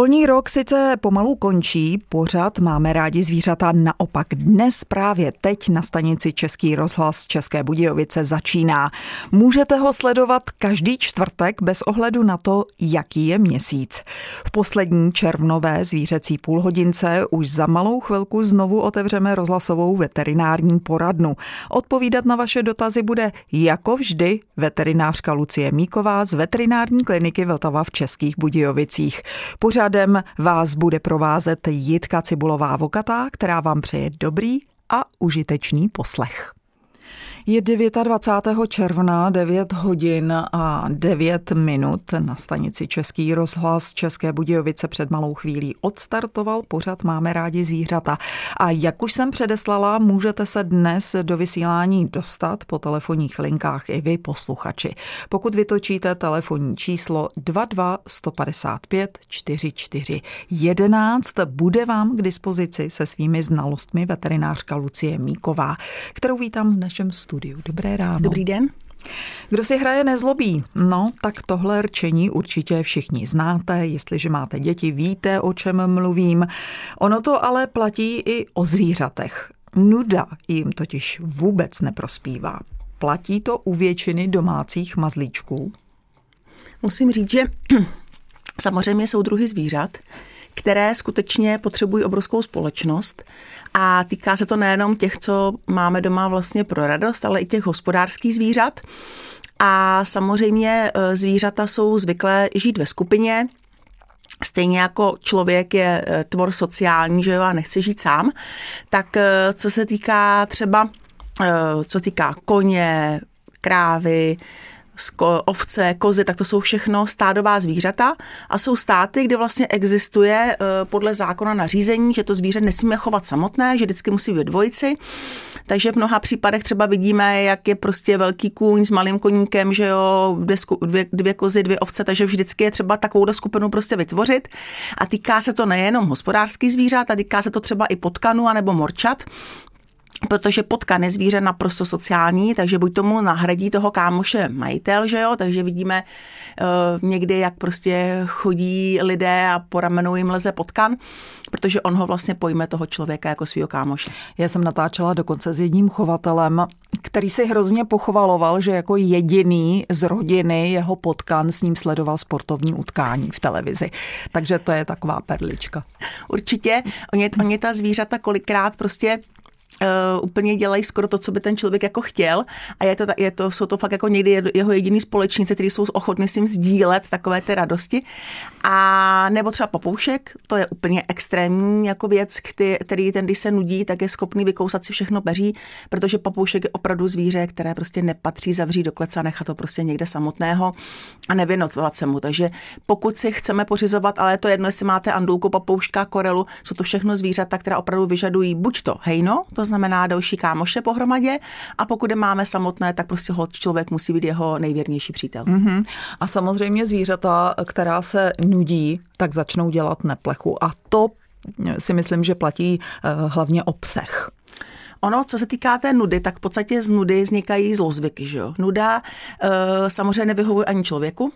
Školní rok sice pomalu končí, pořád máme rádi zvířata, naopak dnes právě teď na stanici Český rozhlas České Budějovice začíná. Můžete ho sledovat každý čtvrtek bez ohledu na to, jaký je měsíc. V poslední červnové zvířecí půlhodince už za malou chvilku znovu otevřeme rozhlasovou veterinární poradnu. Odpovídat na vaše dotazy bude jako vždy veterinářka Lucie Míková z veterinární kliniky Vltava v Českých Budějovicích. Pořád Pořadem vás bude provázet Jitka Cibulová Vokatá, která vám přeje dobrý a užitečný poslech. Je 29. června, 9 hodin a 9 minut. Na stanici Český rozhlas České Budějovice před malou chvílí odstartoval pořad Máme rádi zvířata. A jak už jsem předeslala, můžete se dnes do vysílání dostat po telefonních linkách i vy, posluchači. Pokud vytočíte telefonní číslo 22 155 44 11, bude vám k dispozici se svými znalostmi veterinářka Lucie Míková, kterou vítám v našem studiu studiu. Dobré ráno. Dobrý den. Kdo si hraje nezlobí? No, tak tohle rčení určitě všichni znáte. Jestliže máte děti, víte, o čem mluvím. Ono to ale platí i o zvířatech. Nuda jim totiž vůbec neprospívá. Platí to u většiny domácích mazlíčků? Musím říct, že samozřejmě jsou druhy zvířat, které skutečně potřebují obrovskou společnost a týká se to nejenom těch, co máme doma vlastně pro radost, ale i těch hospodářských zvířat. A samozřejmě e, zvířata jsou zvyklé žít ve skupině, Stejně jako člověk je e, tvor sociální, že jo, a nechce žít sám, tak e, co se týká třeba, co týká koně, krávy, ovce, kozy, tak to jsou všechno stádová zvířata a jsou státy, kde vlastně existuje eh, podle zákona nařízení, že to zvíře nesmíme chovat samotné, že vždycky musí být dvojici. Takže v mnoha případech třeba vidíme, jak je prostě velký kůň s malým koníkem, že jo, dvě, dvě, dvě kozy, dvě ovce, takže vždycky je třeba takovou skupinu prostě vytvořit. A týká se to nejenom hospodářských zvířat, a týká se to třeba i potkanů anebo morčat, protože potkan je zvíře naprosto sociální, takže buď tomu nahradí toho kámoše majitel, že jo, takže vidíme uh, někdy, jak prostě chodí lidé a po ramenu jim leze potkan, protože on ho vlastně pojme toho člověka jako svého kámoše. Já jsem natáčela dokonce s jedním chovatelem, který si hrozně pochvaloval, že jako jediný z rodiny jeho potkan s ním sledoval sportovní utkání v televizi. Takže to je taková perlička. Určitě. Oni, oni ta zvířata kolikrát prostě uh, úplně dělají skoro to, co by ten člověk jako chtěl a je to, je to, jsou to fakt jako někdy jeho jediný společníci, kteří jsou ochotní s ním sdílet takové ty radosti. A nebo třeba papoušek, to je úplně extrémní jako věc, který, ten, když se nudí, tak je schopný vykousat si všechno peří, protože papoušek je opravdu zvíře, které prostě nepatří zavřít do klece a nechat to prostě někde samotného a nevěnovat se mu. Takže pokud si chceme pořizovat, ale je to jedno, jestli máte andulku, papouška, korelu, jsou to všechno zvířata, která opravdu vyžadují buď to hejno, to znamená další kámoše pohromadě a pokud je máme samotné, tak prostě hod člověk musí být jeho nejvěrnější přítel. Mm-hmm. A samozřejmě zvířata, která se nudí, tak začnou dělat neplechu a to si myslím, že platí eh, hlavně o psech. Ono, co se týká té nudy, tak v podstatě z nudy vznikají zlozvyky. Že jo? Nuda e, samozřejmě nevyhovuje ani člověku,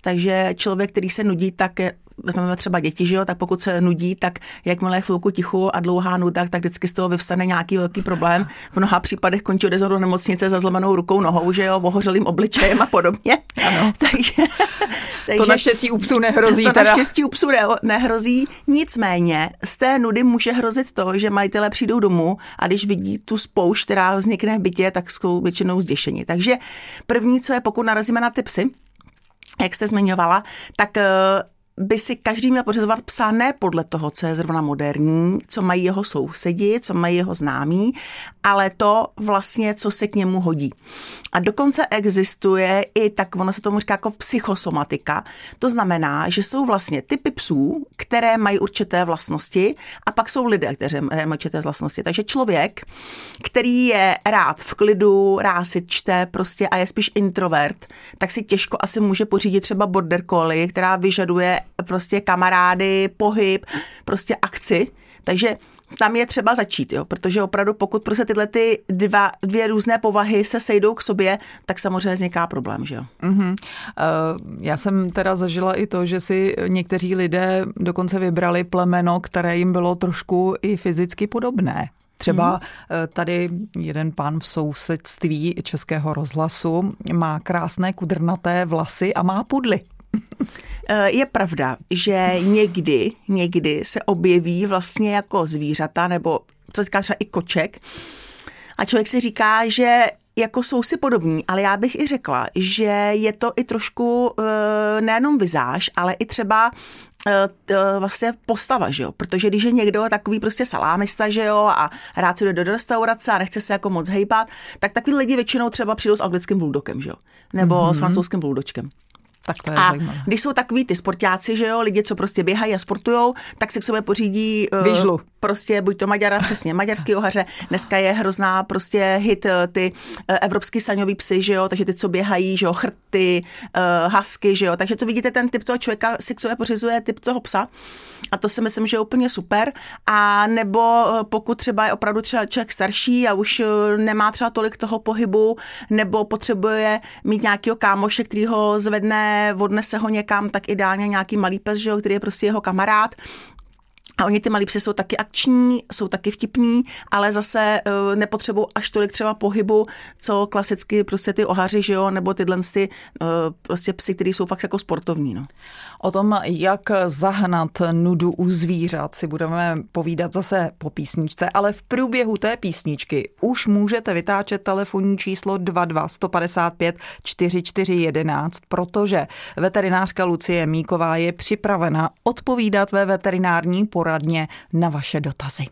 takže člověk, který se nudí, tak je vezmeme třeba děti, že jo, tak pokud se nudí, tak jakmile je chvilku tichu a dlouhá nuda, tak vždycky z toho vyvstane nějaký velký problém. V mnoha případech končí odezou do nemocnice za zlomenou rukou, nohou, že jo, ohořelým obličejem a podobně. Ano. takže, takže, to naštěstí u psů nehrozí. To teda. naštěstí u psů ne, nehrozí. Nicméně z té nudy může hrozit to, že majitelé přijdou domů a když vidí tu spoušť, která vznikne v bytě, tak jsou většinou zděšení. Takže první, co je, pokud narazíme na ty psy, jak jste zmiňovala, tak eh, by si každý měl pořizovat psa ne podle toho, co je zrovna moderní, co mají jeho sousedi, co mají jeho známí, ale to vlastně, co se k němu hodí. A dokonce existuje i, tak ono se tomu říká jako psychosomatika, to znamená, že jsou vlastně typy psů, které mají určité vlastnosti a pak jsou lidé, kteří mají určité vlastnosti. Takže člověk, který je rád v klidu, rád si čte prostě a je spíš introvert, tak si těžko asi může pořídit třeba border collie, která vyžaduje prostě kamarády, pohyb, prostě akci. Takže tam je třeba začít, jo, protože opravdu pokud prostě tyhle ty dva, dvě různé povahy se sejdou k sobě, tak samozřejmě vzniká problém, že jo. Mm-hmm. Uh, já jsem teda zažila i to, že si někteří lidé dokonce vybrali plemeno, které jim bylo trošku i fyzicky podobné. Třeba mhm. tady jeden pán v sousedství Českého rozhlasu má krásné kudrnaté vlasy a má pudly. Eh, je pravda, že někdy, někdy se objeví vlastně jako zvířata, nebo co říká třeba i koček, a člověk si říká, že jako jsou si podobní, ale já bych i řekla, že je to i trošku eh, nejenom vizáž, ale i třeba eh, vlastně postava, že jo? Protože když je někdo takový prostě salámista, že jo, a rád si jde do restaurace a nechce se jako moc hejbat, tak takový lidi většinou třeba přijdou s anglickým bulldogem, že jo? Nebo mm-hmm. s francouzským bulldočkem. Tak to je a zajímavé. když jsou takový ty sportáci, že jo, lidi, co prostě běhají a sportujou, tak si k sobě pořídí uh, Vyžlu. prostě buď to Maďara, přesně, maďarský ohaře. Dneska je hrozná prostě hit eh, ty uh, evropský saňový psy, že jo, takže ty, co běhají, že jo, chrty, uh, hasky, že jo, takže to vidíte, ten typ toho člověka si k sobě pořizuje typ toho psa. A to si myslím, že je úplně super. A nebo pokud třeba je opravdu třeba člověk starší a už nemá třeba tolik toho pohybu, nebo potřebuje mít nějakého kámoše, který ho zvedne odnese ho někam, tak ideálně nějaký malý pes, že jo, který je prostě jeho kamarád, a oni ty malí psy jsou taky akční, jsou taky vtipní, ale zase uh, nepotřebují až tolik třeba pohybu, co klasicky prostě ty ohaři, že jo, nebo tyhle ty, uh, prostě psy, které jsou fakt jako sportovní. No. O tom, jak zahnat nudu u zvířat, si budeme povídat zase po písničce, ale v průběhu té písničky už můžete vytáčet telefonní číslo 22 155 4411, protože veterinářka Lucie Míková je připravena odpovídat ve veterinární poradně na vaše dotazy.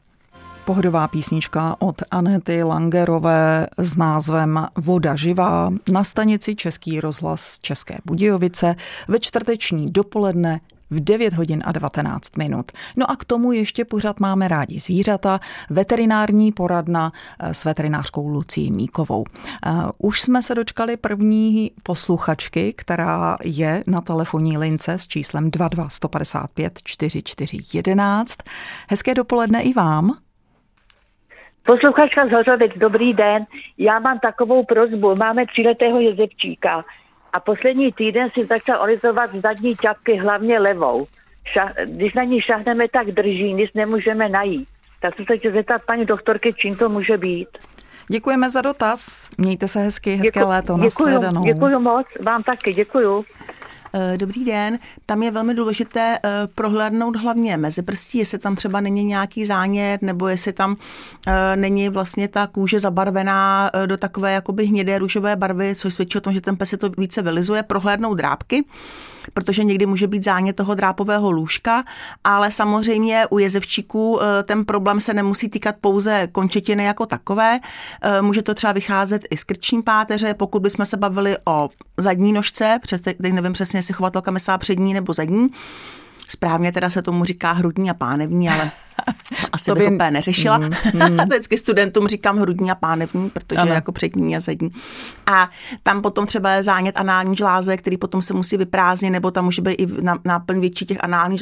Pohodová písnička od Anety Langerové s názvem Voda živá na stanici Český rozhlas České Budějovice ve čtvrteční dopoledne v 9 hodin a 19 minut. No a k tomu ještě pořád máme rádi zvířata, veterinární poradna eh, s veterinářkou Lucí Míkovou. Eh, už jsme se dočkali první posluchačky, která je na telefonní lince s číslem 22 155 4411. Hezké dopoledne i vám. Posluchačka z Hořovic, dobrý den. Já mám takovou prozbu. Máme tříletého jezevčíka a poslední týden si začal olizovat zadní čapky, hlavně levou. Ša- když na ní šahneme, tak drží, nic nemůžeme najít. Tak se chci zeptat paní doktorky, čím to může být. Děkujeme za dotaz. Mějte se hezky, hezké Děku, léto. Děkuju, děkuju moc, vám taky, děkuju. Eh, dobrý den, tam je velmi důležité eh, prohlédnout hlavně mezi prstí, jestli tam třeba není nějaký zánět, nebo jestli tam eh, není vlastně ta kůže zabarvená do takové jakoby hnědé růžové barvy, což svědčí o tom, že ten pes se to více vylizuje, prohlédnout drápky, protože někdy může být zánět toho drápového lůžka, ale samozřejmě u jezevčíků ten problém se nemusí týkat pouze končetiny jako takové, může to třeba vycházet i z krční páteře, pokud bychom se bavili o zadní nožce, přes, teď nevím přesně, jestli chovatelka myslela přední nebo zadní. Správně teda se tomu říká hrudní a pánevní, ale asi to bych by... úplně neřešila. Mm, mm. Vždycky studentům říkám hrudní a pánevní, protože ano. jako přední a zadní. A tam potom třeba je zánět anální žláze, který potom se musí vyprázdnit, nebo tam může být i náplň větší těch análních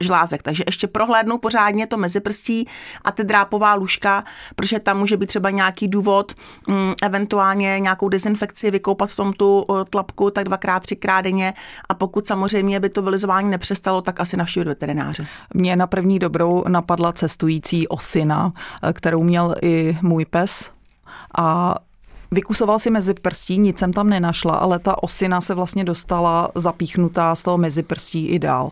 žlázek. Takže ještě prohlédnou pořádně to meziprstí a ty drápová lůžka, protože tam může být třeba nějaký důvod, um, eventuálně nějakou dezinfekci, vykoupat v tom tu tlapku tak dvakrát, třikrát denně a pokud samozřejmě by to vylizování nepřestalo, tak asi navštívit veterináře. Mě na první dobrou na napadla cestující osina, eh, kterou měl i můj pes. A Vykusoval si mezi prstí, nic jsem tam nenašla, ale ta osina se vlastně dostala zapíchnutá z toho mezi prstí i dál.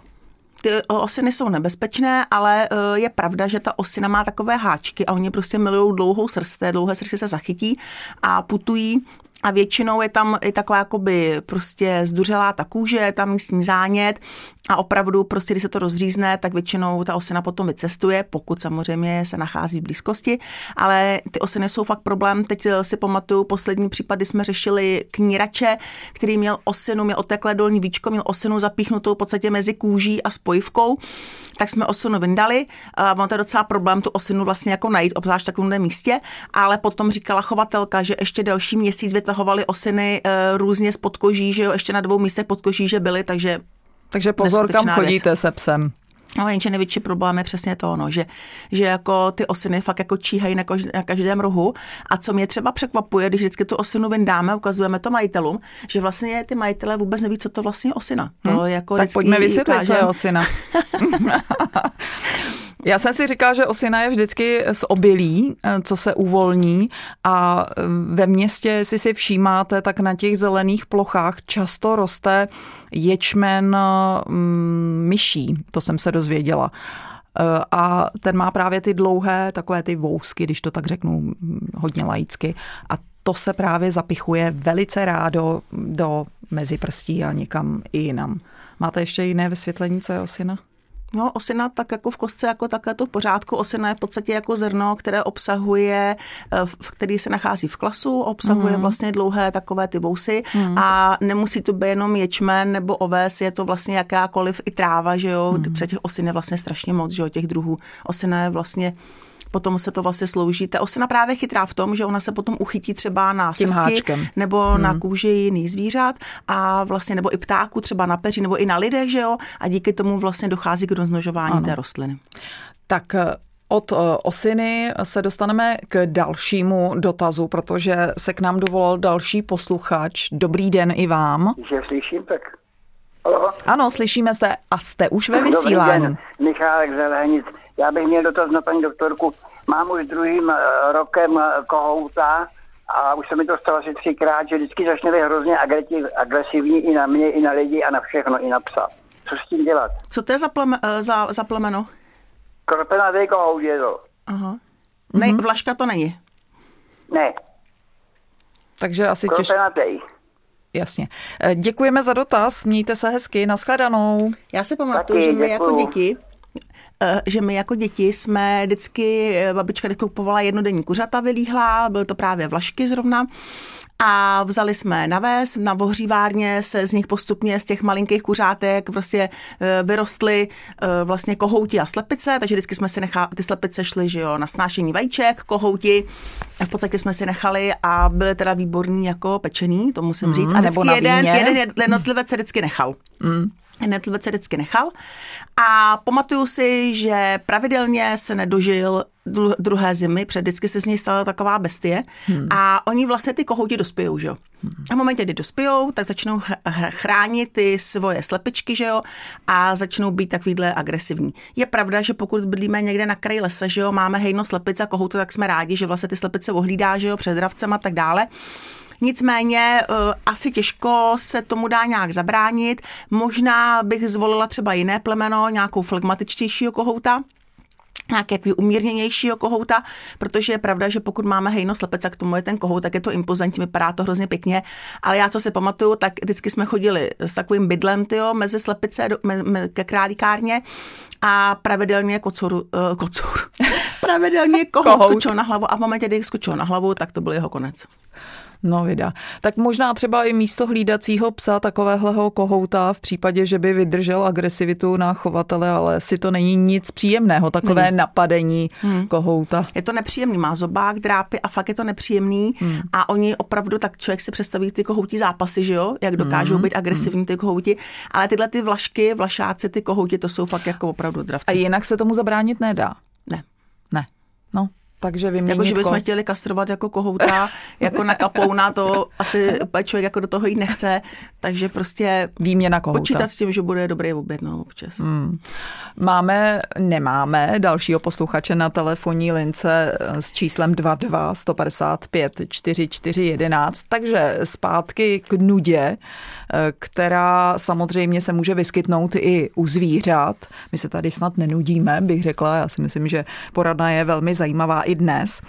Ty osiny jsou nebezpečné, ale eh, je pravda, že ta osina má takové háčky a oni prostě milují dlouhou srst, dlouhé srsti se zachytí a putují a většinou je tam i taková jakoby prostě zduřelá ta kůže, tam místní zánět a opravdu prostě, když se to rozřízne, tak většinou ta osina potom vycestuje, pokud samozřejmě se nachází v blízkosti, ale ty osiny jsou fakt problém. Teď si pamatuju poslední případ, kdy jsme řešili knírače, který měl osinu, měl oteklé dolní víčko, měl osinu zapíchnutou v podstatě mezi kůží a spojivkou, tak jsme osinu vyndali. A on to je docela problém tu osinu vlastně jako najít, obzvlášť v takovém místě, ale potom říkala chovatelka, že ještě další měsíc vytahovali osiny e, různě z podkoží, že jo, ještě na dvou místech podkoží, že byly, takže takže pozor, kam chodíte věc. se psem. No, jenže největší problém je přesně to, no, že, že jako ty osiny fakt jako číhají na, kož, na každém rohu. A co mě třeba překvapuje, když vždycky tu osinu vyndáme, ukazujeme to majitelům, že vlastně ty majitelé vůbec neví, co to vlastně je osina. To hmm. jako tak pojďme vysvětlit, co je osina. Já jsem si říkala, že osina je vždycky z obilí, eh, co se uvolní a eh, ve městě, si si všímáte, tak na těch zelených plochách často roste ječmen mm, myší, to jsem se dozvěděla. Eh, a ten má právě ty dlouhé, takové ty vousky, když to tak řeknu mm, hodně laicky. A to se právě zapichuje velice rádo do meziprstí a někam i jinam. Máte ještě jiné vysvětlení, co je osina? No, osina tak jako v kostce, jako také to v pořádku. Osina je v podstatě jako zrno, které obsahuje, eh, v který se nachází v klasu, obsahuje mm. vlastně dlouhé takové ty vousy mm. a nemusí to být jenom ječmen nebo oves, je to vlastně jakákoliv i tráva, že jo, mm. před těch osin je vlastně strašně moc, že jo, těch druhů. Osina je vlastně potom se to vlastně slouží. Ta osina právě chytrá v tom, že ona se potom uchytí třeba na sesti nebo hmm. na kůži jiných zvířat a vlastně nebo i ptáků, třeba na peří nebo i na lidech, že jo, a díky tomu vlastně dochází k rozmnožování ano. té rostliny. Tak eh, od eh, osiny se dostaneme k dalšímu dotazu, protože se k nám dovolal další posluchač. Dobrý den i vám. Že slyším, tak Halo? Ano, slyšíme se a jste už ve vysílání. Dobrý den, Michálek Zelenic. Já bych měl dotaz na paní doktorku. Mám už druhým rokem kohouta a už se mi to stalo asi třikrát, že vždycky začne být hrozně agresivní i na mě, i na lidi a na všechno, i na psa. Co s tím dělat? Co to je za, pleme, eh, za, za plemeno? Kropenatý kohout je to. Aha. Ne, mm-hmm. Vlaška to není? Ne. Takže asi těž... Kropenatý. Jasně. Děkujeme za dotaz, mějte se hezky, nashledanou. Já si pamatuju, že my jako děti Eh, že my jako děti jsme vždycky, eh, babička vždycky kupovala jednodenní kuřata vylíhlá, byly to právě vlašky zrovna, a vzali jsme na ves, na vohřívárně se z nich postupně z těch malinkých kuřátek prostě eh, vyrostly vlastně kohouti a slepice, takže vždycky jsme si nechali, ty slepice šly že jo, na snášení vajíček, kohouti, a v podstatě jsme si nechali a byly teda výborní jako pečený, to musím říct. Mm, a vždycky jeden, jeden jednotlivec se vždycky nechal. Mm. Netlivec se vždycky nechal. A pamatuju si, že pravidelně se nedožil druhé zimy, před vždycky se z něj stala taková bestie hmm. a oni vlastně ty kohouti dospějou, že jo. Hmm. A v momentě, kdy dospějou, tak začnou chránit ty svoje slepičky, že jo, a začnou být takovýhle agresivní. Je pravda, že pokud bydlíme někde na kraji lesa, že jo, máme hejno slepice a kohouty, tak jsme rádi, že vlastně ty slepice ohlídá, že jo, před dravcem a tak dále. Nicméně uh, asi těžko se tomu dá nějak zabránit. Možná bych zvolila třeba jiné plemeno, nějakou flegmatičtějšího kohouta, nějaký umírněnějšího kohouta, protože je pravda, že pokud máme hejno slepec a k tomu je ten kohout, tak je to impozantní, vypadá to hrozně pěkně, ale já co si pamatuju, tak vždycky jsme chodili s takovým bydlem tyjo, mezi slepice do, me, me, ke králíkárně a pravidelně kocoru, uh, kocour, pravidelně kohout, kohout skočil na hlavu a v momentě, kdy skočil na hlavu, tak to byl jeho konec. No vida. Tak možná třeba i místo hlídacího psa takového kohouta v případě, že by vydržel agresivitu na chovatele, ale si to není nic příjemného, takové není. napadení hmm. kohouta. Je to nepříjemný, má zobák, drápy a fakt je to nepříjemný hmm. a oni opravdu, tak člověk si představí ty kohoutí zápasy, že jo, jak dokážou hmm. být agresivní ty kohouti, ale tyhle ty vlašky, vlašáci, ty kohouti, to jsou fakt jako opravdu dravci. A jinak se tomu zabránit nedá? Ne. Ne. No, takže vyměnit Jako, že bychom chtěli kastrovat jako kohouta, jako na kapouna, to asi člověk jako do toho jít nechce, takže prostě výměna kohouta. Počítat s tím, že bude dobrý oběd, no, občas. Hmm. Máme, nemáme dalšího posluchače na telefonní lince eh, s číslem 22 155 44 11, takže zpátky k nudě, která samozřejmě se může vyskytnout i u zvířat. My se tady snad nenudíme, bych řekla, já si myslím, že poradna je velmi zajímavá i dnes.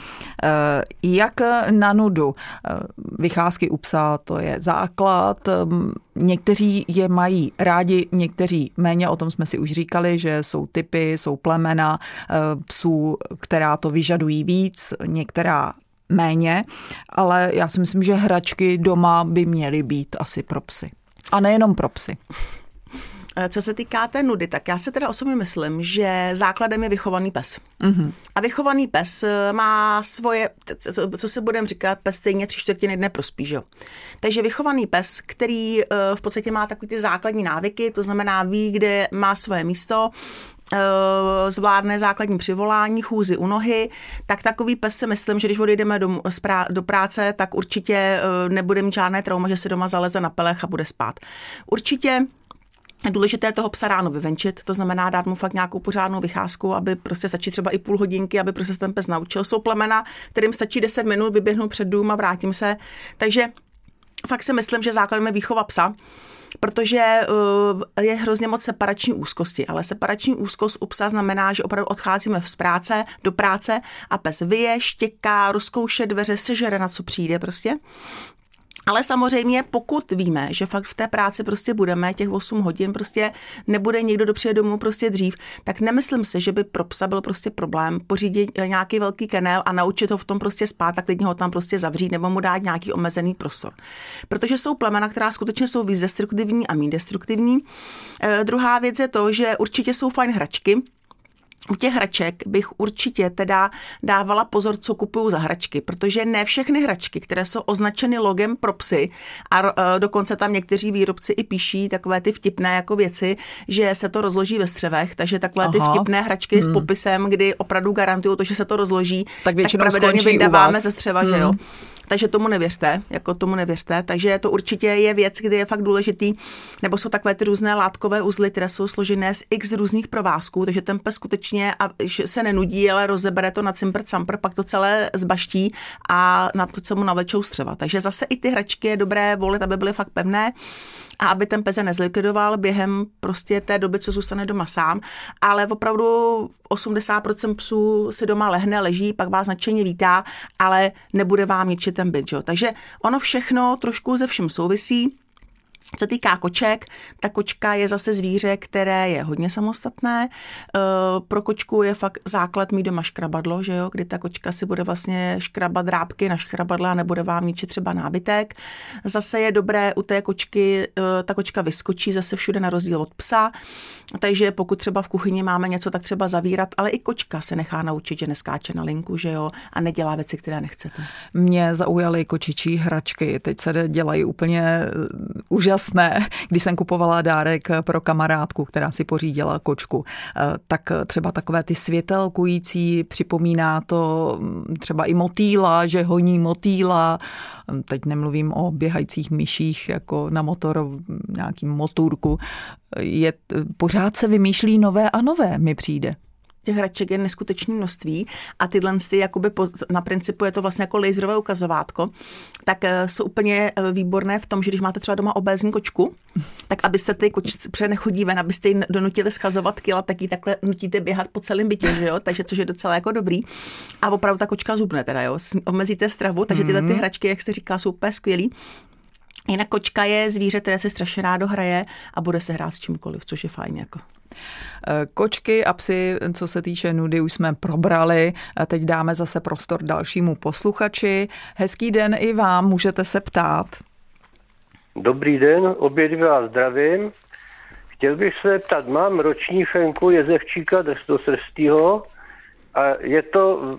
Eh, jak na nudu? Eh, vycházky u psa, to je základ. Ehm, někteří je mají rádi, někteří méně, o tom jsme si už říkali, že jsou typy, jsou plemena eh, psů, která to vyžadují víc, některá méně, ale já si myslím, že hračky doma by měly být asi pro psy. A nejenom pro psy. Eh, co se týká té nudy, tak já si teda osobně myslím, že základem je vychovaný pes. Mm-hmm. A vychovaný pes eh, má svoje, co si budeme říkat, pes stejně tři čtvrtiny dne prospí, že? Takže vychovaný pes, který eh, v podstatě má takový ty základní návyky, to znamená ví, kde má svoje místo, zvládne základní přivolání, chůzi u nohy, tak takový pes si myslím, že když odejdeme do, do práce, tak určitě nebude mít žádné trauma, že si doma zaleze na pelech a bude spát. Určitě je důležité toho psa ráno vyvenčit, to znamená dát mu fakt nějakou pořádnou vycházku, aby prostě začít třeba i půl hodinky, aby prostě ten pes naučil. Jsou plemena, kterým stačí 10 minut, vyběhnu před dům a vrátím se. Takže fakt si myslím, že základem je výchova psa protože uh, je hrozně moc separační úzkosti, ale separační úzkost u psa znamená, že opravdu odcházíme z práce do práce a pes vyje, štěká, rozkouše dveře, sežere na co přijde prostě. Ale samozřejmě, pokud víme, že fakt v té práci prostě budeme těch 8 hodin, prostě nebude někdo, kdo přijde domů prostě dřív, tak nemyslím si, že by pro psa byl prostě problém pořídit nějaký velký kenel a naučit ho v tom prostě spát a klidně ho tam prostě zavřít nebo mu dát nějaký omezený prostor. Protože jsou plemena, která skutečně jsou víc destruktivní a méně destruktivní. E, druhá věc je to, že určitě jsou fajn hračky, u těch hraček bych určitě teda dávala pozor, co kupuju za hračky, protože ne všechny hračky, které jsou označeny logem pro psy a e, dokonce tam někteří výrobci i píší takové ty vtipné jako věci, že se to rozloží ve střevech, takže takové Aha. ty vtipné hračky hmm. s popisem, kdy opravdu garantují to, že se to rozloží, tak, tak pravidelně vydáváme ze střeva, hmm. že jo. Takže tomu nevěřte, jako tomu nevěřte. Takže to určitě je věc, kdy je fakt důležitý, nebo jsou takové ty různé látkové uzly, které jsou složené z x různých provázků, takže ten pes skutečně a se nenudí, ale rozebere to na cimpr campr, pak to celé zbaští a na to, co mu navlečou střeva. Takže zase i ty hračky je dobré volit, aby byly fakt pevné a aby ten pes nezlikvidoval během prostě té doby, co zůstane doma sám, ale opravdu 80% psů si doma lehne, leží, pak vás nadšeně vítá, ale nebude vám ničit ten byt. Jo? Takže ono všechno trošku ze všem souvisí. Co týká koček, ta kočka je zase zvíře, které je hodně samostatné. Eh, pro kočku je fakt základ mít doma škrabadlo, že jo, kdy ta kočka si bude vlastně škrabat drábky na škrabadle a nebude vám ničit třeba nábytek. Zase je dobré u té kočky, eh, ta kočka vyskočí zase všude na rozdíl od psa, takže pokud třeba v kuchyni máme něco, tak třeba zavírat, ale i kočka se nechá naučit, že neskáče na linku, že jo, a nedělá věci, které nechcete. Mě zaujaly kočičí hračky, teď se dělají úplně úžasné úžasné, když jsem kupovala dárek pro kamarádku, která si pořídila kočku, eh, tak třeba takové ty světelkující, připomíná to mm, třeba i motýla, že honí motýla, teď nemluvím o běhajících myších jako na motor, nějakým motorku, je, pořád se vymýšlí nové a nové, mi přijde těch hraček je neskutečné množství a tyhle ty jakoby po, na principu je to vlastně jako laserové ukazovátko, tak eh, jsou úplně eh, výborné v tom, že když máte třeba doma obézní kočku, tak abyste ty kočce přenechodí ven, abyste ji donutili schazovat kila, tak ji takhle nutíte běhat po celém bytě, že jo? takže což je docela jako dobrý. A opravdu ta kočka zubne teda, jo? omezíte stravu, takže tyhle ty mhm. hračky, jak jste říkala, jsou úplně skvělý. Jinak kočka je zvíře, které se strašně rádo hraje a bude se hrát s čímkoliv, což je fajn. Jako. Eh, kočky a psy, co se týče nudy, už jsme probrali. Teď dáme zase prostor dalšímu posluchači. Hezký den i vám, můžete se ptát. Dobrý den, obě vás zdravím. Chtěl bych se ptat, mám roční fenku jezevčíka drsnosrstýho a je to,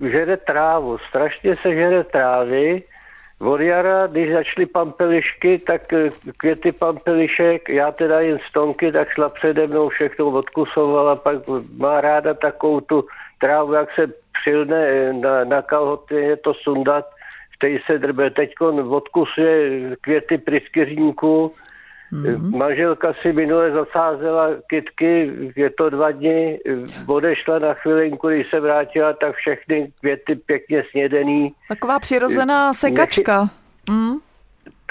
žere trávu, strašně se žere trávy od jara, když začaly pampelišky, tak eh, květy pampelišek, já teda jen stonky, tak šla přede mnou všechno odkusovala, pak má ráda takovou tu trávu, jak se přilne eh, na, na kalhoty, je to sundat, v té se drbe. Teď odkusuje květy pryskyřínku, Mm-hmm. Manželka si minule zasázela kytky, je to dva dny, odešla na chvilinku, když se vrátila, tak všechny květy pěkně snědený. Taková přirozená sekačka. Nechy... Mm.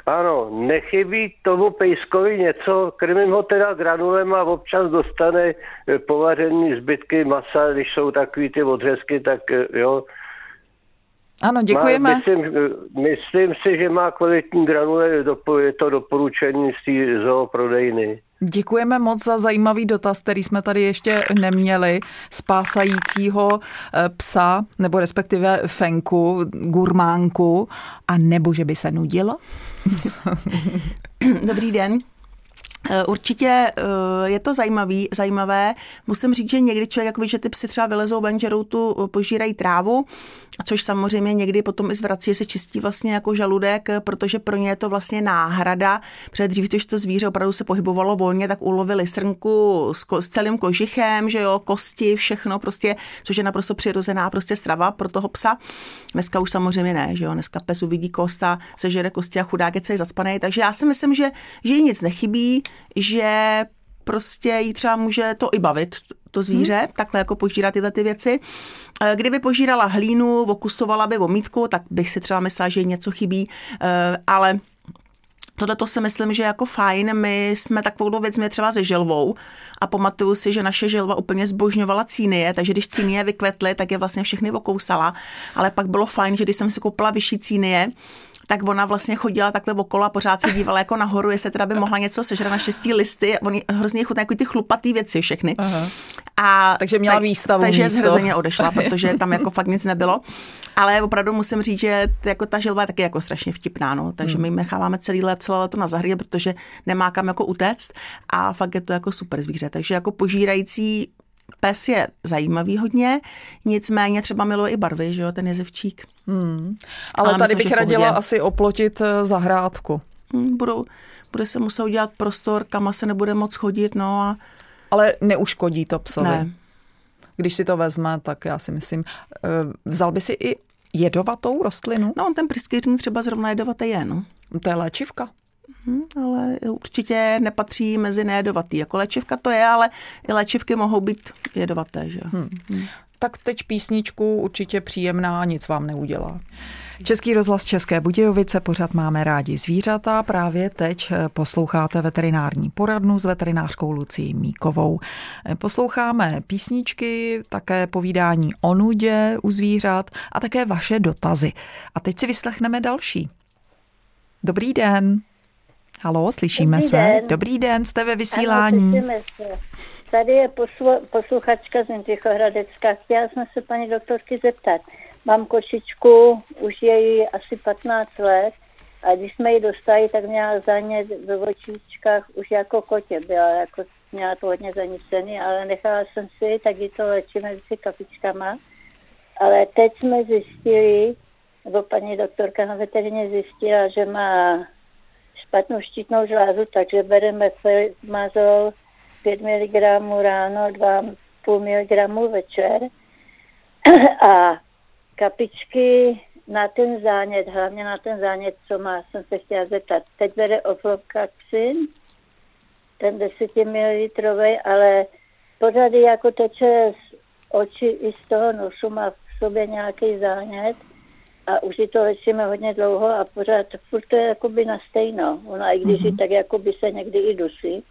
Ano, nechybí tomu pejskovi něco, krmím ho teda granulem a občas dostane povařený zbytky masa, když jsou takový ty odřezky, tak jo, ano, děkujeme. Má, myslím, myslím si, že má kvalitní granule, je to doporučení z té zooprodejny. Děkujeme moc za zajímavý dotaz, který jsme tady ještě neměli. Spásajícího eh, psa, nebo respektive fenku, gurmánku, a nebo že by se nudilo? Dobrý den. Eh, určitě eh, je to zajímavý, zajímavé. Musím říct, že někdy člověk, jako ví, že ty psy třeba vylezou ven, že tu eh, požírají trávu, což samozřejmě někdy potom i zvrací, se čistí vlastně jako žaludek, protože pro ně je to vlastně náhrada. Protože dřív, když to zvíře opravdu se pohybovalo volně, tak ulovili srnku s, ko, s celým kožichem, že jo, kosti, všechno prostě, což je naprosto přirozená prostě strava pro toho psa. Dneska už samozřejmě ne, že jo, dneska pes uvidí kosta, sežere kosti a chudák je celý zacpaný. Takže já si myslím, že, že jí nic nechybí, že prostě jí třeba může to i bavit, to zvíře, hmm. takhle jako požírat tyhle ty věci. Eh, kdyby požírala hlínu, okusovala by omítku, tak bych si třeba myslela, že jí něco chybí, eh, ale Tohle to si myslím, že jako fajn. My jsme takovou věc měli třeba se želvou a pamatuju si, že naše želva úplně zbožňovala cínie, takže když cínie vykvetly, tak je vlastně všechny okousala. Ale pak bylo fajn, že když jsem si koupila vyšší cínie, tak ona vlastně chodila takhle okolo a pořád se dívala jako nahoru, jestli teda by mohla něco sežrat na štěstí listy. Oni hrozně chutná jako ty chlupatý věci všechny. Aha. A takže měla tak, výstavu Takže místo. zhrzeně odešla, protože tam jako fakt nic nebylo. Ale opravdu musím říct, že jako ta žilba je taky jako strašně vtipná, no. takže hmm. my necháváme celý let, celé leto na zahradě, protože nemá kam jako utéct a fakt je to jako super zvíře. Takže jako požírající pes je zajímavý hodně, nicméně třeba miluje i barvy, že jo, ten jezevčík. Hmm. Ale, Ale tady myslím, bych radila asi oplotit eh, zahrádku. Hmm, budou, bude se muset udělat prostor, kam se nebude moc chodit, no a... Ale neuškodí to psovi. Ne. Když si to vezme, tak já si myslím, eh, vzal by si i jedovatou rostlinu? No, ten pryskyřník třeba zrovna jedovatý je, no. To je léčivka? Hmm, ale určitě nepatří mezi nejedovatý. Jako léčivka to je, ale i léčivky mohou být jedovaté. Že? Hmm. Hmm. Tak teď písničku určitě příjemná, nic vám neudělá. Český rozhlas České Budějovice, pořád máme rádi zvířata. Právě teď posloucháte veterinární poradnu s veterinářkou Lucí Míkovou. Posloucháme písničky, také povídání o nudě u zvířat a také vaše dotazy. A teď si vyslechneme další. Dobrý den. Halo, slyšíme Dobrý se. Den. Dobrý den, jste ve vysílání. Ano, se. Tady je poslu, posluchačka z Jindřichohradecka. Chtěla jsem se paní doktorky zeptat. Mám kočičku, už je jí asi 15 let a když jsme ji dostali, tak měla zánět ve očičkách už jako kotě. Byla jako, měla to hodně zanicený, ale nechala jsem si, tak ji to léčíme si kapičkama. Ale teď jsme zjistili, nebo paní doktorka na veterině zjistila, že má špatnou štítnou žlázu, takže bereme mazol 5 mg ráno, 2,5 mg večer a kapičky na ten zánět, hlavně na ten zánět, co má, jsem se chtěla zeptat. Teď bere oflokaxin, ten 10 ml, ale pořád jako teče z očí i z toho nosu, má v sobě nějaký zánět a už si to léčíme hodně dlouho a pořád furt to je jakoby na stejno. Ona i když mm-hmm. tak jakoby se někdy i dusí,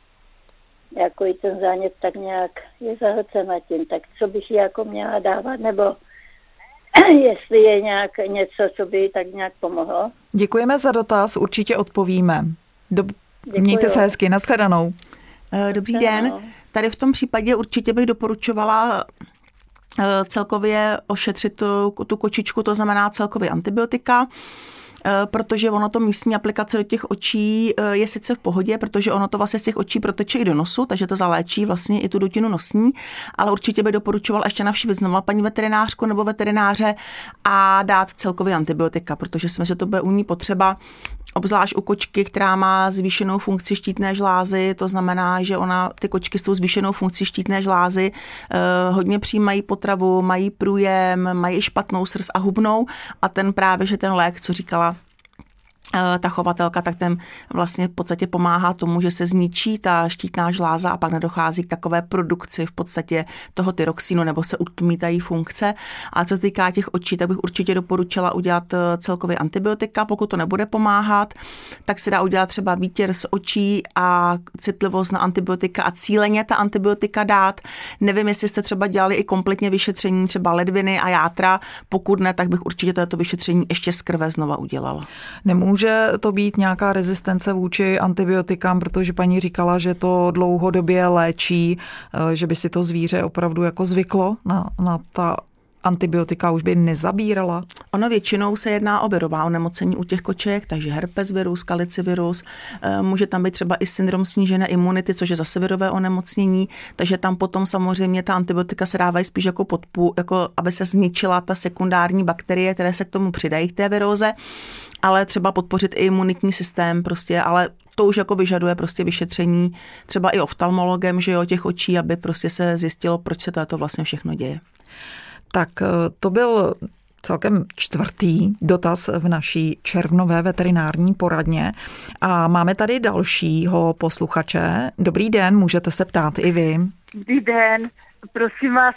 jako i ten zánět tak nějak je zahlcena tím, tak co bych jí jako měla dávat, nebo jestli je nějak něco, co by jí tak nějak pomohlo. Děkujeme za dotaz, určitě odpovíme. Dob- Mějte se hezky, nashledanou. Eh, dobrý den. Tady v tom případě určitě bych doporučovala Eh, celkově ošetřit tu, tu kočičku, to znamená celkově antibiotika protože ono to místní aplikace do těch očí eh, je sice v pohodě, protože ono to vlastně z těch očí proteče i do nosu, takže to zaléčí vlastně i tu dutinu nosní, ale určitě by doporučoval ještě navštívit znovu paní veterinářku nebo veterináře a dát celkově antibiotika, protože jsme že to bude u ní potřeba obzvlášť u kočky, která má zvýšenou funkci štítné žlázy, to znamená, že ona, ty kočky s tou zvýšenou funkcí štítné žlázy eh, hodně přijímají potravu, mají průjem, mají špatnou srst a hubnou a ten právě, že ten lék, co říkala Eh, ta chovatelka, tak ten vlastně v podstatě pomáhá tomu, že se zničí ta štítná žláza a pak nedochází k takové produkci v podstatě toho tyroxínu nebo se utmítají funkce. A co týká těch očí, tak bych určitě doporučila udělat eh, celkově antibiotika. Pokud to nebude pomáhat, tak se dá udělat třeba výtěr z očí a citlivost na antibiotika a cíleně ta antibiotika dát. Nevím, jestli jste třeba dělali i kompletně vyšetření třeba ledviny a játra. Pokud ne, tak bych určitě toto vyšetření ještě z krve znova udělala. Nemůžu Může to být nějaká rezistence vůči antibiotikám, protože paní říkala, že to dlouhodobě léčí, eh, že by si to zvíře opravdu jako zvyklo na, na ta antibiotika už by nezabírala? Ono většinou se jedná o virová onemocnění u těch koček, takže herpes virus, kalicivirus, eh, může tam být třeba i syndrom snížené imunity, což je zase virové onemocnění, takže tam potom samozřejmě ta antibiotika se dávají spíš jako podpů, jako aby se zničila ta sekundární bakterie, které se k tomu přidají k té viróze, ale třeba podpořit i imunitní systém prostě, ale to už jako vyžaduje prostě vyšetření třeba i oftalmologem, že jo, těch očí, aby prostě se zjistilo, proč se to vlastně všechno děje. Tak eh, to byl celkem čtvrtý dotaz v naší červnové veterinární poradně. A máme tady dalšího posluchače. Dobrý den, můžete se ptát i vy. Dobrý den, prosím vás,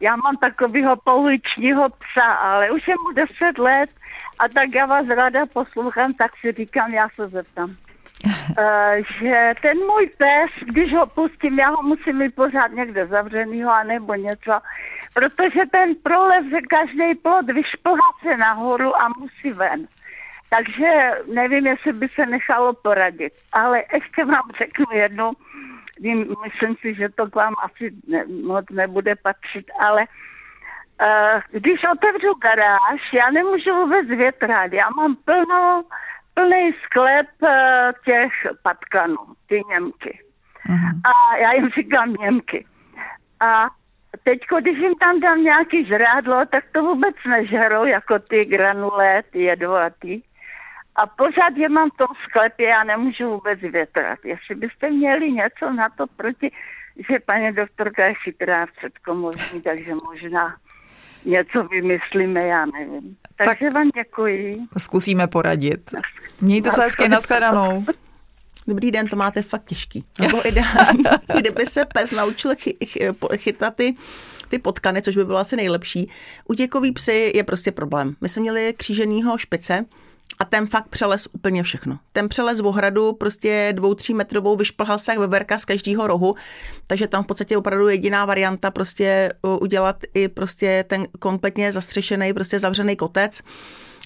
já mám takového pouličního psa, ale už je mu 10 let a tak já vás ráda poslouchám, tak si říkám, já se zeptám. Uh, že ten můj pes, když ho pustím, já ho musím mít pořád někde zavřenýho a nebo něco, protože ten prolev, že každý plod vyšplhá se nahoru a musí ven. Takže nevím, jestli by se nechalo poradit. Ale ještě vám řeknu jednu, myslím si, že to k vám asi ne, moc nebude patřit, ale uh, když otevřu garáž, já nemůžu vůbec větrat. Já mám plno, plný sklep uh, těch patkanů, ty Němky. Uh-huh. A já jim říkám Němky. A teď, když jim tam dám nějaký žrádlo, tak to vůbec nežerou, jako ty granule, ty jedovatý. A pořád je mám v tom sklepě, já nemůžu vůbec větrat. Jestli byste měli něco na to proti, že paní doktorka je chytrá předkomorní, takže možná něco vymyslíme, já nevím. Takže tak vám děkuji. Zkusíme poradit. Mějte se hezky, nashledanou. Dobrý den, to máte fakt těžký. Nebo ideální, kdyby se pes naučil chy, chy, chytat ty ty potkany, což by bylo asi nejlepší. Utěkový psy je prostě problém. My jsme měli kříženýho špice, a ten fakt přelez úplně všechno. Ten přelez v ohradu prostě dvou, tří metrovou vyšplhal se jak veverka z každého rohu, takže tam v podstatě opravdu jediná varianta prostě udělat i prostě ten kompletně zastřešený, prostě zavřený kotec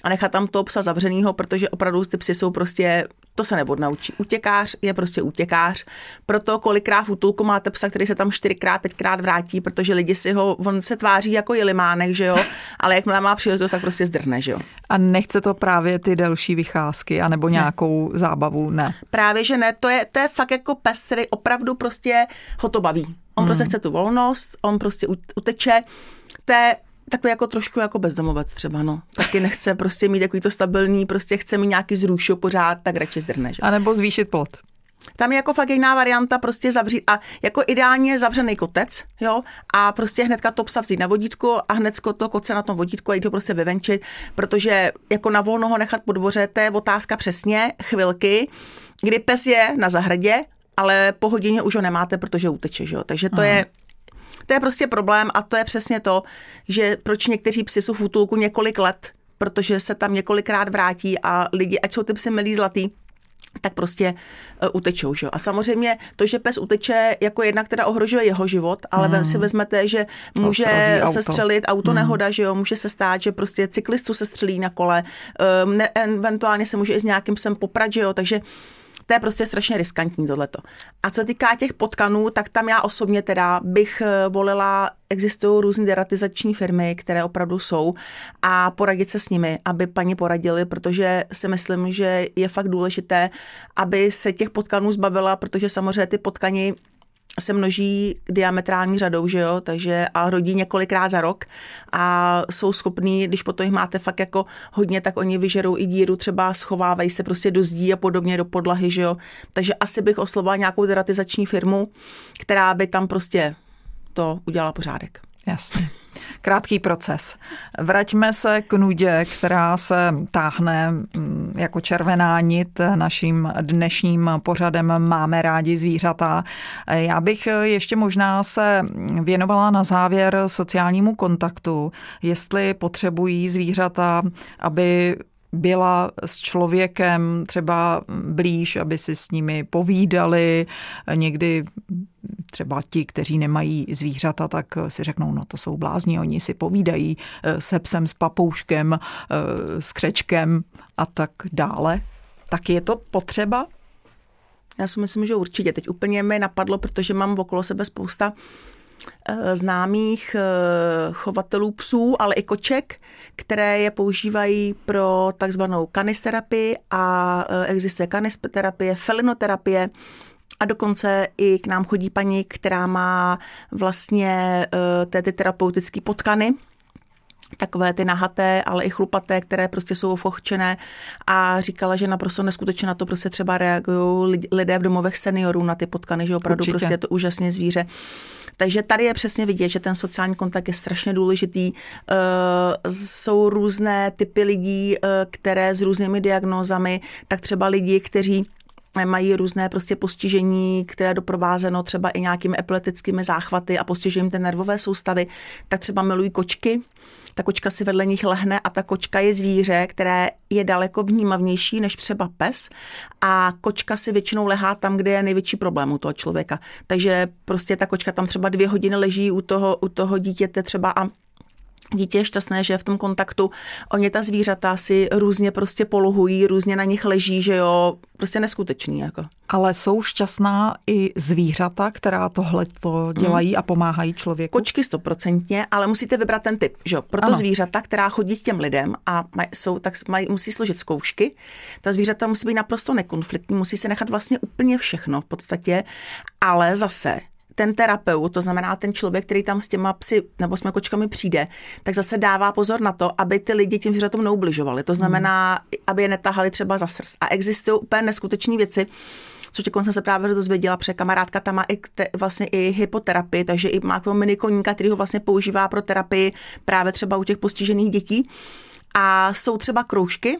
a nechat tam toho psa zavřenýho, protože opravdu ty psy jsou prostě, to se neodnaučí. Utěkář je prostě utěkář, proto kolikrát v útulku máte psa, který se tam čtyřikrát, pětkrát vrátí, protože lidi si ho, on se tváří jako jelimánek, že jo, ale jakmile má příležitost, tak prostě zdrhne, že jo. A nechce to právě ty delší vycházky, anebo nějakou ne. zábavu, ne? Právě, že ne, to je, to je fakt jako pes, který opravdu prostě ho to baví. On hmm. prostě chce tu volnost, on prostě uteče. To je takový jako trošku jako bezdomovec třeba, no. Taky nechce prostě mít takový to stabilní, prostě chce mít nějaký zrušo pořád, tak radši zdrne, že? A nebo zvýšit plot. Tam je jako fakt jiná varianta prostě zavřít a jako ideálně zavřený kotec, jo, a prostě hnedka to psa vzít na vodítku a hned to koce na tom vodítku a jít ho prostě vyvenčit, protože jako na volno ho nechat po dvoře, to je otázka přesně chvilky, kdy pes je na zahradě, ale po hodině už ho nemáte, protože uteče, že jo, takže to Aha. je to je prostě problém a to je přesně to, že proč někteří psi jsou v útulku několik let, protože se tam několikrát vrátí a lidi, ať jsou ty psy milí zlatý, tak prostě uh, utečou. Že? A samozřejmě to, že pes uteče, jako jedna, která ohrožuje jeho život, ale mm. si vezmete, že může se střelit auto mm. nehoda, že jo, může se stát, že prostě cyklistu se střelí na kole, um, ne, eventuálně se může i s nějakým psem poprat, že jo, takže to je prostě strašně riskantní tohleto. A co týká těch potkanů, tak tam já osobně teda bych eh, volila, existují různé deratizační firmy, které opravdu jsou a poradit se s nimi, aby paní poradili, protože si myslím, že je fakt důležité, aby se těch potkanů zbavila, protože samozřejmě ty potkany se množí diametrální řadou, že jo, takže a rodí několikrát za rok a jsou schopní, když potom jich máte fakt jako hodně, tak oni vyžerou i díru, třeba schovávají se prostě do zdí a podobně do podlahy, že jo. Takže asi bych oslovovala nějakou deratizační firmu, která by tam prostě to udělala pořádek. Jasně. Krátký proces. Vraťme se k nudě, která se táhne mm, jako červená nit naším dnešním pořadem Máme rádi zvířata. Já bych ještě možná se věnovala na závěr sociálnímu kontaktu, jestli potřebují zvířata, aby byla s člověkem třeba blíž, aby si s nimi povídali. Někdy třeba ti, kteří nemají zvířata, tak si řeknou, no to jsou blázni, oni si povídají eh, se psem, s papouškem, eh, s křečkem a tak dále. Tak je to potřeba? Já si myslím, že určitě. Teď úplně mi napadlo, protože mám okolo sebe spousta eh, známých eh, chovatelů psů, ale i koček, které je používají pro takzvanou kanisterapii a eh, existuje kanisterapie, felinoterapie, a dokonce i k nám chodí paní, která má vlastně ty terapeutické potkany, takové ty nahaté, ale i chlupaté, které prostě jsou fochčené a říkala, že naprosto neskutečně na to prostě třeba reagují lidé v domovech seniorů na ty potkany, že opravdu Určitě. prostě je to úžasně zvíře. Takže tady je přesně vidět, že ten sociální kontakt je strašně důležitý. Uh, jsou různé typy lidí, uh, které s různými diagnózami, tak třeba lidi, kteří mají různé prostě postižení, které je doprovázeno třeba i nějakými epileptickými záchvaty a postižením té nervové soustavy, tak třeba milují kočky, ta kočka si vedle nich lehne a ta kočka je zvíře, které je daleko vnímavnější než třeba pes a kočka si většinou lehá tam, kde je největší problém u toho člověka. Takže prostě ta kočka tam třeba dvě hodiny leží u toho, u toho dítěte třeba a Dítě je šťastné, že je v tom kontaktu. Oni ta zvířata si různě prostě poluhují, různě na nich leží, že jo, prostě neskutečný. Jako. Ale jsou šťastná i zvířata, která tohle to dělají mm. a pomáhají člověku? Kočky stoprocentně, ale musíte vybrat ten typ. Že? Proto ano. zvířata, která chodí k těm lidem a maj, jsou, tak maj, musí složit zkoušky, ta zvířata musí být naprosto nekonfliktní, musí se nechat vlastně úplně všechno v podstatě, ale zase ten terapeut, to znamená ten člověk, který tam s těma psy nebo s těma kočkami přijde, tak zase dává pozor na to, aby ty lidi tím zvířatům neubližovali. To znamená, hmm. aby je netahali třeba za srst. A existují úplně neskutečné věci, což teď jsem se právě dozvěděla, protože kamarádka tam má i, te, vlastně i hypoterapii, takže i má mini koníka, který ho vlastně používá pro terapii právě třeba u těch postižených dětí. A jsou třeba kroužky,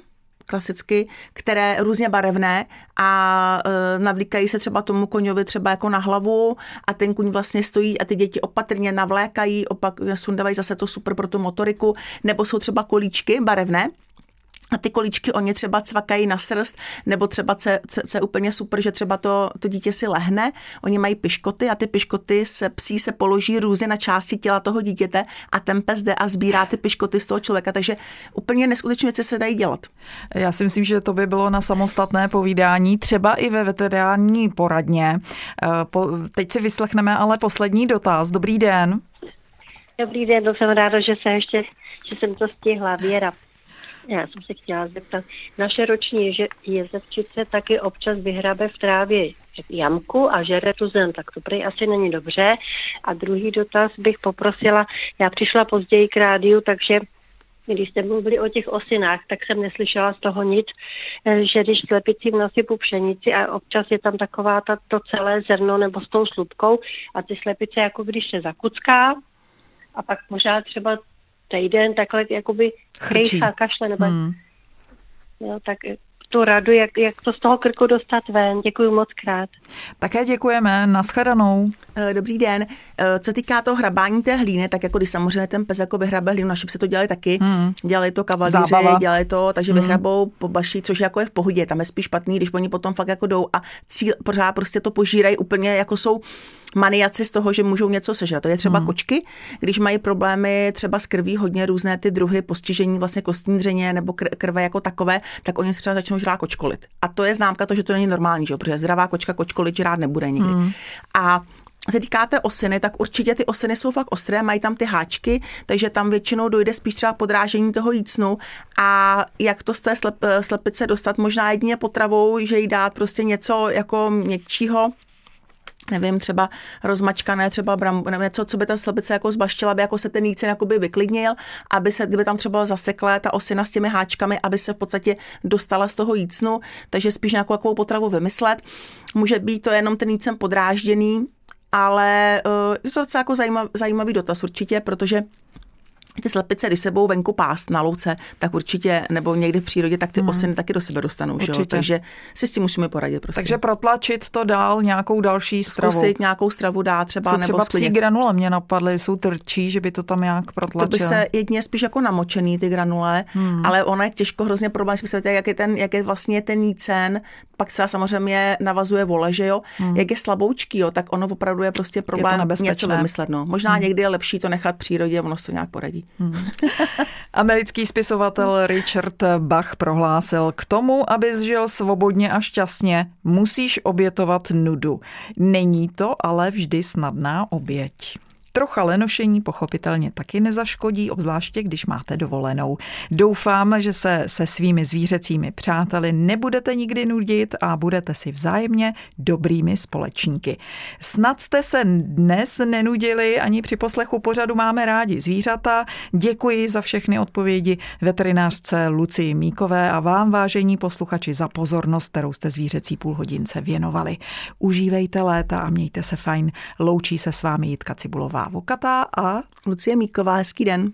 klasicky, které různě barevné a e, navlíkají se třeba tomu koňovi třeba jako na hlavu a ten kuň vlastně stojí a ty děti opatrně navlékají, opak sundávají zase to super pro tu motoriku, nebo jsou třeba kolíčky barevné, a ty kolíčky oni třeba cvakají na srst, nebo třeba, co, co je úplně super, že třeba to, to dítě si lehne, oni mají piškoty a ty piškoty se psí se položí různě na části těla toho dítěte a ten pes jde a sbírá ty piškoty z toho člověka, takže úplně neskutečně věci se dají dělat. Já si myslím, že to by bylo na samostatné povídání, třeba i ve veterální poradně. Eh, teď si vyslechneme ale poslední dotaz. Dobrý den. Dobrý den, to jsem ráda, že se ještě, že jsem to stihla. Věra. Já jsem se chtěla zeptat, naše roční jezevčice taky občas vyhrabe v trávě jamku a žere tu zem, tak to prý asi není dobře. A druhý dotaz bych poprosila, já přišla později k rádiu, takže když jste mluvili o těch osinách, tak jsem neslyšela z toho nic, eh, že když slepicím nasypu pšenici a občas je tam taková ta, to celé zrno nebo s tou slupkou a ty slepice jako když se zakucká a pak možná třeba týden takhle jakoby chejsá, kašle, nebo hmm. jo, tak tu radu, jak, jak to z toho krku dostat ven. Děkuji moc krát. Také děkujeme, naschledanou. Eh, dobrý den. Eh, co týká toho hrabání té hlíny, tak jako když samozřejmě ten pes jako vyhrabe hlínu, naši se to dělali taky, hmm. dělali to kavalíři, dělali to, takže hmm. vyhrabou, pobaší, což jako je v pohodě, tam je spíš špatný, když oni potom fakt jako jdou a cíl, pořád prostě to požírají úplně jako jsou maniaci z toho, že můžou něco sežrat. To je třeba hmm. kočky, když mají problémy třeba s krví, hodně různé ty druhy postižení, vlastně kostní dřeně nebo krve jako takové, tak oni se třeba začnou žrát kočkolit. A to je známka to, že to není normální, že? protože zdravá kočka kočkolit žrát nebude nikdy. Hmm. A se týkáte osiny, tak určitě ty osiny jsou fakt ostré, mají tam ty háčky, takže tam většinou dojde spíš třeba podrážení toho jícnu a jak to z té slep, slepice dostat, možná jedině potravou, že jí dát prostě něco jako měkčího, nevím, třeba rozmačkané, třeba bram, nevím, něco, co by ta slepice jako zbaštila, aby jako se ten jícen jakoby vyklidnil, aby se, kdyby tam třeba zaseklé ta osina s těmi háčkami, aby se v podstatě dostala z toho jícnu, takže spíš nějakou takovou potravu vymyslet. Může být to jenom ten jícen podrážděný, ale uh, je to docela jako zajímavý, zajímavý dotaz určitě, protože ty slepice, když se budou venku pást na louce, tak určitě, nebo někdy v přírodě, tak ty hmm. osiny taky do sebe dostanou. Že? Takže si s tím musíme poradit. Prostě. Takže protlačit to dál nějakou další stravu. Zkusit nějakou stravu dát třeba. Co nebo třeba psí granule mě napadly, jsou trčí, že by to tam nějak protlačilo. To by se jedně spíš jako namočený ty granule, hmm. ale ono je těžko hrozně problém, si jak je, ten, jak je vlastně ten nícen, pak se samozřejmě navazuje vole, že jo, hmm. jak je slaboučký, jo, tak ono opravdu je prostě problém je něco vymyslet. No. Možná hmm. někdy je lepší to nechat přírodě, ono se to nějak poradí. Hmm. Americký spisovatel Richard Bach prohlásil, k tomu, abys žil svobodně a šťastně, musíš obětovat nudu. Není to ale vždy snadná oběť. Trocha lenošení pochopitelně taky nezaškodí, obzvláště když máte dovolenou. Doufám, že se se svými zvířecími přáteli nebudete nikdy nudit a budete si vzájemně dobrými společníky. Snad jste se dnes nenudili ani při poslechu pořadu Máme rádi zvířata. Děkuji za všechny odpovědi veterinářce Lucii Míkové a vám, vážení posluchači, za pozornost, kterou jste zvířecí půlhodince věnovali. Užívejte léta a mějte se fajn. Loučí se s vámi Jitka Cibulová Vokatá a Lucie Míková. Hezký den.